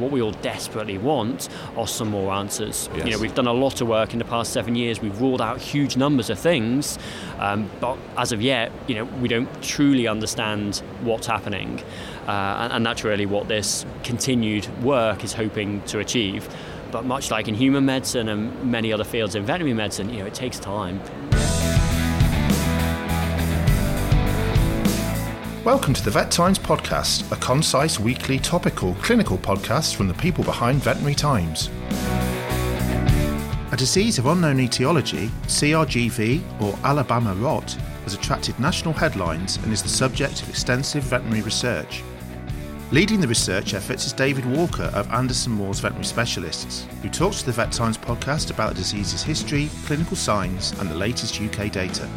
What we all desperately want are some more answers. Yes. You know, we've done a lot of work in the past seven years. We've ruled out huge numbers of things, um, but as of yet, you know, we don't truly understand what's happening, uh, and, and that's really what this continued work is hoping to achieve. But much like in human medicine and many other fields in veterinary medicine, you know, it takes time. Welcome to the Vet Times podcast, a concise, weekly, topical, clinical podcast from the people behind Veterinary Times. A disease of unknown etiology, CRGV or Alabama rot, has attracted national headlines and is the subject of extensive veterinary research. Leading the research efforts is David Walker of Anderson Moores Veterinary Specialists, who talks to the Vet Times podcast about the disease's history, clinical signs, and the latest UK data.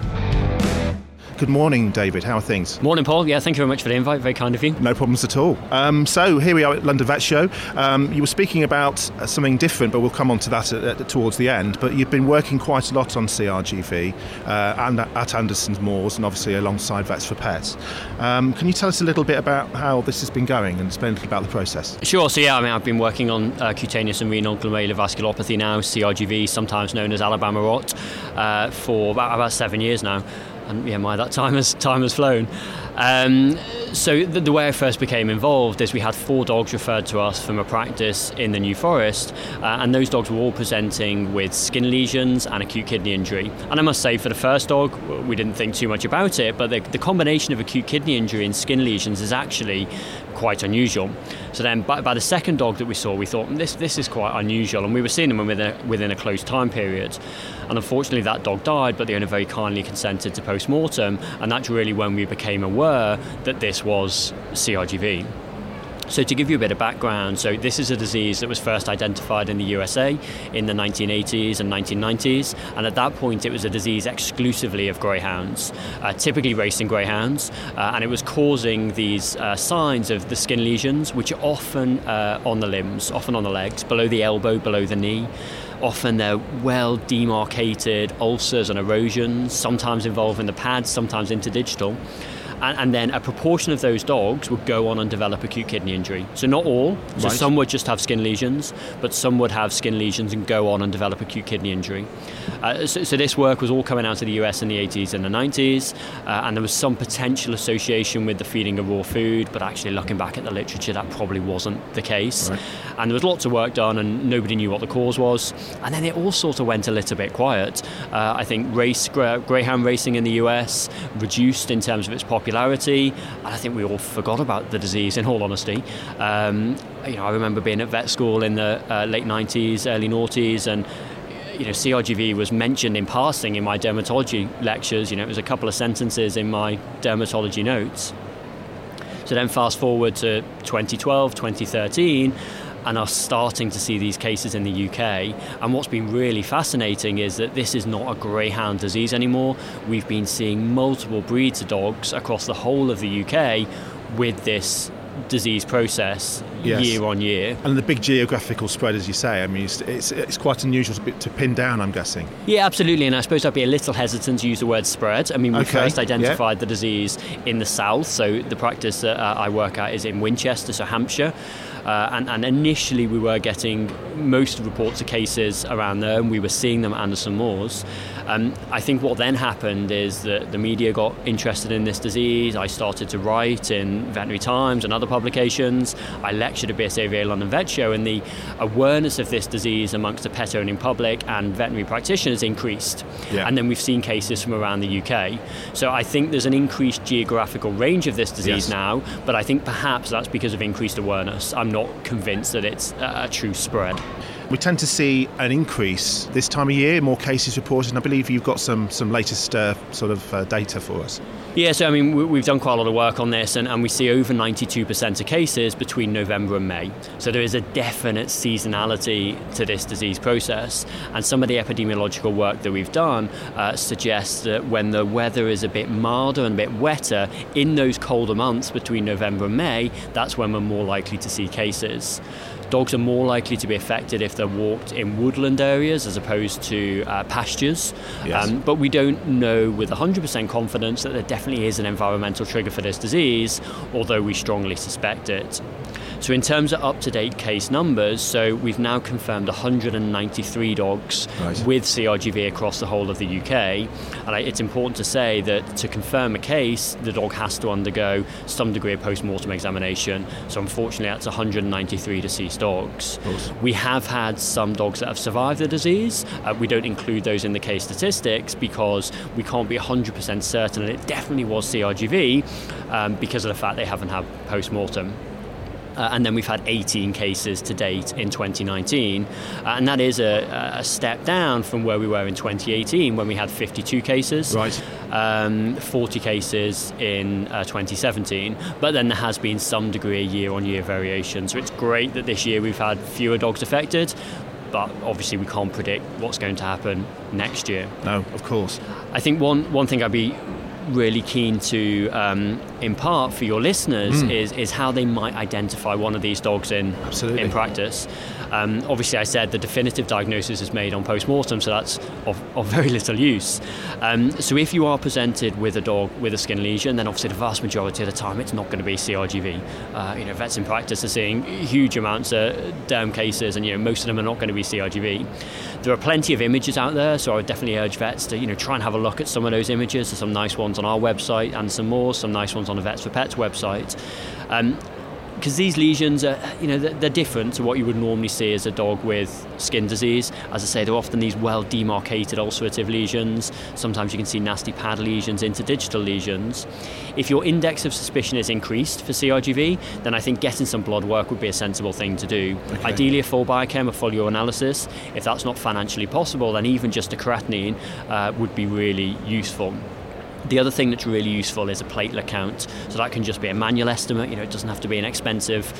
Good morning, David. How are things? Morning, Paul. Yeah, thank you very much for the invite. Very kind of you. No problems at all. Um, so here we are at London Vet Show. Um, you were speaking about uh, something different, but we'll come on to that at, at, towards the end. But you've been working quite a lot on CRGV uh, and at Anderson's Moores, and obviously alongside Vets for Pets. Um, can you tell us a little bit about how this has been going and explain a little about the process? Sure. So yeah, I mean, I've been working on uh, cutaneous and renal glomerular vasculopathy now, CRGV, sometimes known as Alabama rot, uh, for about, about seven years now and yeah, my that time has time has flown. Um, so the, the, way I first became involved is we had four dogs referred to us from a practice in the New Forest, uh, and those dogs were all presenting with skin lesions and acute kidney injury. And I must say, for the first dog, we didn't think too much about it, but the, the combination of acute kidney injury and skin lesions is actually quite unusual. So then, by, by, the second dog that we saw, we thought hmm, this this is quite unusual, and we were seeing them within a, within a close time period. And unfortunately, that dog died, but the owner very kindly consented to post mortem, and that's really when we became aware that this was CRGV. So, to give you a bit of background, so this is a disease that was first identified in the USA in the 1980s and 1990s, and at that point it was a disease exclusively of greyhounds, uh, typically racing greyhounds, uh, and it was causing these uh, signs of the skin lesions, which are often uh, on the limbs, often on the legs, below the elbow, below the knee. Often they're well demarcated ulcers and erosions, sometimes involving the pads, sometimes interdigital and, and, then a proportion of those dogs would go on and develop acute kidney injury. So not all. So right. some would just have skin lesions, but some would have skin lesions and go on and develop acute kidney injury. Uh, so, so, this work was all coming out of the US in the 80s and the 90s, uh, and there was some potential association with the feeding of raw food, but actually looking back at the literature, that probably wasn't the case. Right. And there was lots of work done, and nobody knew what the cause was. And then it all sort of went a little bit quiet. Uh, I think race greyhound racing in the US reduced in terms of its popularity and I think we all forgot about the disease. In all honesty, um, you know, I remember being at vet school in the uh, late '90s, early noughties, and you know, CRGV was mentioned in passing in my dermatology lectures. You know, it was a couple of sentences in my dermatology notes. So then, fast forward to 2012, 2013 and are starting to see these cases in the UK. And what's been really fascinating is that this is not a greyhound disease anymore. We've been seeing multiple breeds of dogs across the whole of the UK with this disease process yes. year on year. And the big geographical spread, as you say, I mean, it's, it's, it's quite unusual to, to, pin down, I'm guessing. Yeah, absolutely. And I suppose I'd be a little hesitant to use the word spread. I mean, we okay. first identified yeah. the disease in the south, so the practice that uh, I work at is in Winchester, so Hampshire. Uh, and, and, initially, we were getting most reports of cases around there, and we were seeing them at Anderson Moores. Um, I think what then happened is that the media got interested in this disease. I started to write in Veterinary Times and other publications. I lectured at BSAVA London Vet Show, and the awareness of this disease amongst the pet owning public and veterinary practitioners increased. Yeah. And then we've seen cases from around the UK. So I think there's an increased geographical range of this disease yes. now, but I think perhaps that's because of increased awareness. Not convinced that it's a true spread. We tend to see an increase this time of year, more cases reported, and I believe you've got some, some latest uh, sort of uh, data for us. Yeah, so I mean, we've done quite a lot of work on this, and, and we see over 92% of cases between November and May. So there is a definite seasonality to this disease process, and some of the epidemiological work that we've done uh, suggests that when the weather is a bit milder and a bit wetter in those colder months between November and May, that's when we're more likely to see cases. Dogs are more likely to be affected if they're walked in woodland areas as opposed to uh, pastures. Yes. Um, but we don't know with 100% confidence that there definitely is an environmental trigger for this disease, although we strongly suspect it. So, in terms of up to date case numbers, so we've now confirmed 193 dogs right. with CRGV across the whole of the UK. And it's important to say that to confirm a case, the dog has to undergo some degree of post mortem examination. So, unfortunately, that's 193 deceased dogs. We have had some dogs that have survived the disease. Uh, we don't include those in the case statistics because we can't be 100% certain, and it definitely was CRGV um, because of the fact they haven't had post mortem. Uh, and then we've had 18 cases to date in 2019. Uh, and that is a, a, step down from where we were in 2018 when we had 52 cases. Right. Um, 40 cases in uh, 2017. But then there has been some degree of year on year variation. So it's great that this year we've had fewer dogs affected. But obviously, we can't predict what's going to happen next year. No, of course. I think one, one thing I'd be really keen to um, impart for your listeners mm. is, is how they might identify one of these dogs in Absolutely. in practice. Um, obviously, I said the definitive diagnosis is made on post mortem, so that's of, of, very little use. Um, so, if you are presented with a dog with a skin lesion, then obviously the vast majority of the time it's not going to be CRGV. Uh, you know, vets in practice are seeing huge amounts of derm cases, and you know most of them are not going to be CRGV. There are plenty of images out there, so I would definitely urge vets to you know try and have a look at some of those images. There's some nice ones on our website and some more, some nice ones on the Vets for Pets website. Um, because these lesions are, you know, they're, different to what you would normally see as a dog with skin disease. As I say, they're often these well demarcated ulcerative lesions. Sometimes you can see nasty pad lesions, interdigital lesions. If your index of suspicion is increased for CRGV, then I think getting some blood work would be a sensible thing to do. Okay. Ideally, a full biochem, a full urinalysis. If that's not financially possible, then even just a creatinine uh, would be really useful. The other thing that's really useful is a platelet count. So that can just be a manual estimate, you know, it doesn't have to be an expensive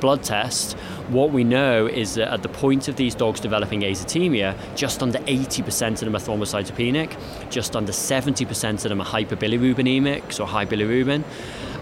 blood test. What we know is that at the point of these dogs developing azotemia, just under 80% of them are thrombocytopenic, just under 70% of them are hyperbilirubinemic, so high bilirubin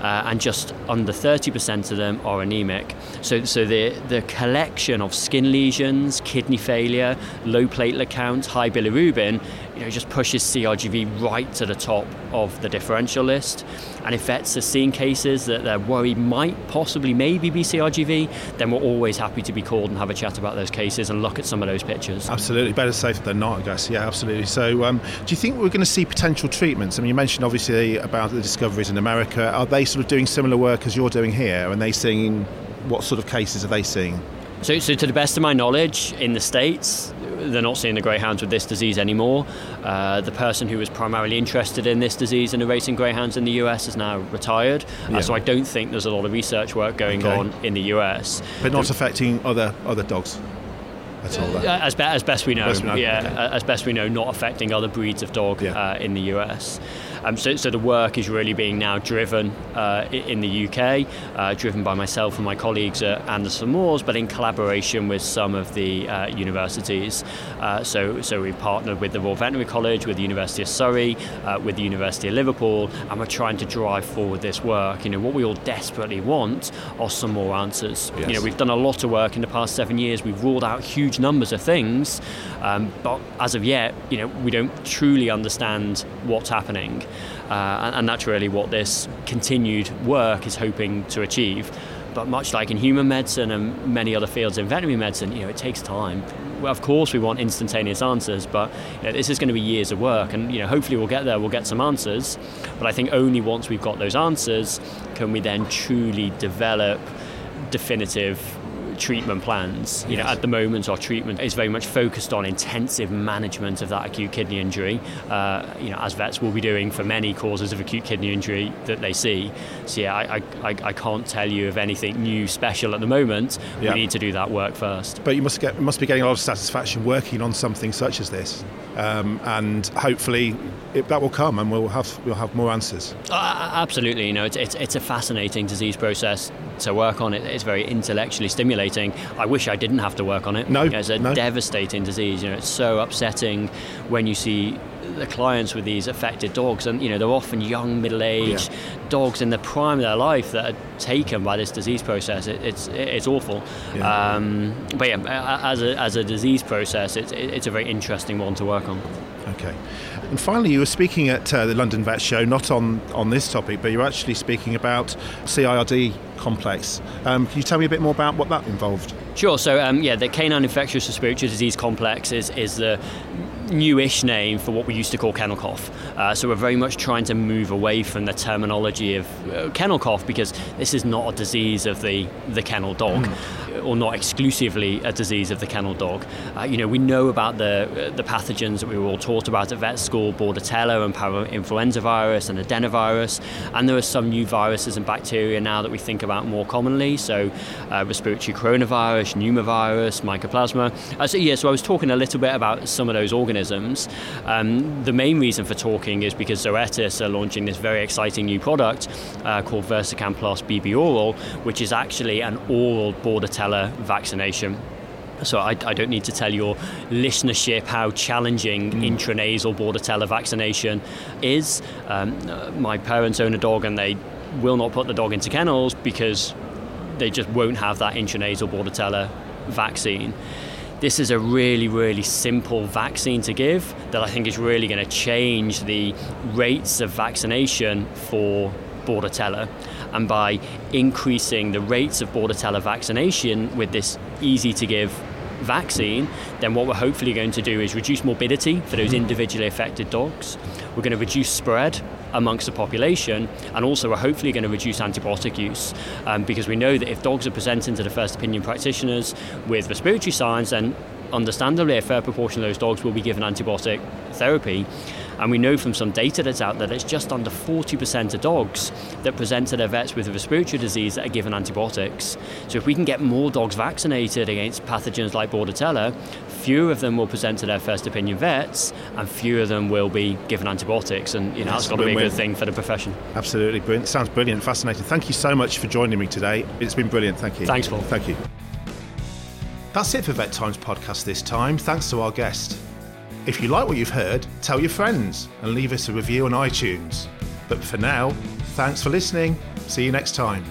uh, and just under 30% of them are anemic. So, so the, the collection of skin lesions, kidney failure, low platelet count, high bilirubin, you know, just pushes CRGV right to the top of the differential list. And if vets are seeing cases that they're worried might possibly maybe be CRGV, then we're always happy to be called and have a chat about those cases and look at some of those pictures. Absolutely, better safe than not, I guess. Yeah, absolutely. So, um, do you think we're going to see potential treatments? I mean, you mentioned obviously about the discoveries in America. Are they sort of doing similar work as you're doing here? And they seeing what sort of cases are they seeing? So, so to the best of my knowledge, in the States, they're not seeing the greyhounds with this disease anymore. Uh, the person who was primarily interested in this disease and the racing greyhounds in the US is now retired. Uh, yeah. Uh, so I don't think there's a lot of research work going okay. on in the US. But not the, affecting other other dogs. At all, uh, as, be, as, best we know, best we know. yeah, okay. as best we know, not affecting other breeds of dog yeah. Uh, in the US. Um, so, so, the work is really being now driven uh, in the UK, uh, driven by myself and my colleagues at Anderson Moores, but in collaboration with some of the uh, universities. Uh, so, so we've partnered with the Royal Veterinary College, with the University of Surrey, uh, with the University of Liverpool, and we're trying to drive forward this work. You know, what we all desperately want are some more answers. Yes. You know, we've done a lot of work in the past seven years. We've ruled out huge numbers of things, um, but as of yet, you know, we don't truly understand what's happening. Uh, and, and that's really what this continued work is hoping to achieve. But much like in human medicine and many other fields in veterinary medicine, you know, it takes time. Well, of course, we want instantaneous answers, but you know, this is going to be years of work, and you know, hopefully, we'll get there. We'll get some answers, but I think only once we've got those answers can we then truly develop definitive treatment plans. You yes. know, at the moment, our treatment is very much focused on intensive management of that acute kidney injury. Uh, you know, as vets will be doing for many causes of acute kidney injury that they see. So yeah, I, I, I can't tell you of anything new special at the moment. We need to do that work first. But you must get must be getting a lot of satisfaction working on something such as this, um, and hopefully it, that will come, and we'll have we'll have more answers. Uh, absolutely, you know, it's, it's it's a fascinating disease process to work on. It, it's very intellectually stimulating I wish I didn't have to work on it. No, you know, it's a no. devastating disease. You know, it's so upsetting when you see the clients with these affected dogs, and you know they're often young, middle-aged yeah. dogs in the prime of their life that are taken by this disease process. It, it's it's awful. Yeah. Um, but yeah, as a, as a disease process, it's it's a very interesting one to work on. Okay. And finally, you were speaking at uh, the London Vet Show, not on, on this topic, but you're actually speaking about CIRD complex. Um, can you tell me a bit more about what that involved? Sure. So, um, yeah, the canine infectious respiratory disease complex is, is the newish name for what we used to call kennel cough. Uh, so we're very much trying to move away from the terminology of uh, kennel cough because this is not a disease of the, the kennel dog. Mm or not exclusively a disease of the kennel dog. Uh, you know, we know about the the pathogens that we were all taught about at vet school, Bordetella and parainfluenza virus and adenovirus, and there are some new viruses and bacteria now that we think about more commonly. So, uh, respiratory coronavirus, pneumovirus, mycoplasma. Uh, so yeah, so I was talking a little bit about some of those organisms. Um, the main reason for talking is because Zoetis are launching this very exciting new product uh, called Versican Plus BB Oral, which is actually an oral Bordetella vaccination. So I, I, don't need to tell your listenership how challenging mm. intranasal Bordetella vaccination is. Um, my parents own a dog and they will not put the dog into kennels because they just won't have that intranasal Bordetella vaccine. This is a really, really simple vaccine to give that I think is really going to change the rates of vaccination for Bordetella and by increasing the rates of Bordetella vaccination with this easy to give vaccine, then what we're hopefully going to do is reduce morbidity for those mm-hmm. individually affected dogs. We're going to reduce spread amongst the population, and also we're hopefully going to reduce antibiotic use um, because we know that if dogs are presenting to the first opinion practitioners with respiratory signs, then understandably a fair proportion of those dogs will be given antibiotic therapy. And we know from some data that's out there that it's just under 40% of dogs that present to their vets with a respiratory disease that are given antibiotics. So if we can get more dogs vaccinated against pathogens like Bordetella, fewer of them will present to their first opinion vets and fewer of them will be given antibiotics. And you know, that's got to be a good thing for the profession. Absolutely. Brilliant. Sounds brilliant. Fascinating. Thank you so much for joining me today. It's been brilliant. Thank you. Thanks, Paul. Thank you. That's it for Vet Times podcast this time. Thanks to our guest. If you like what you've heard, tell your friends and leave us a review on iTunes. But for now, thanks for listening. See you next time.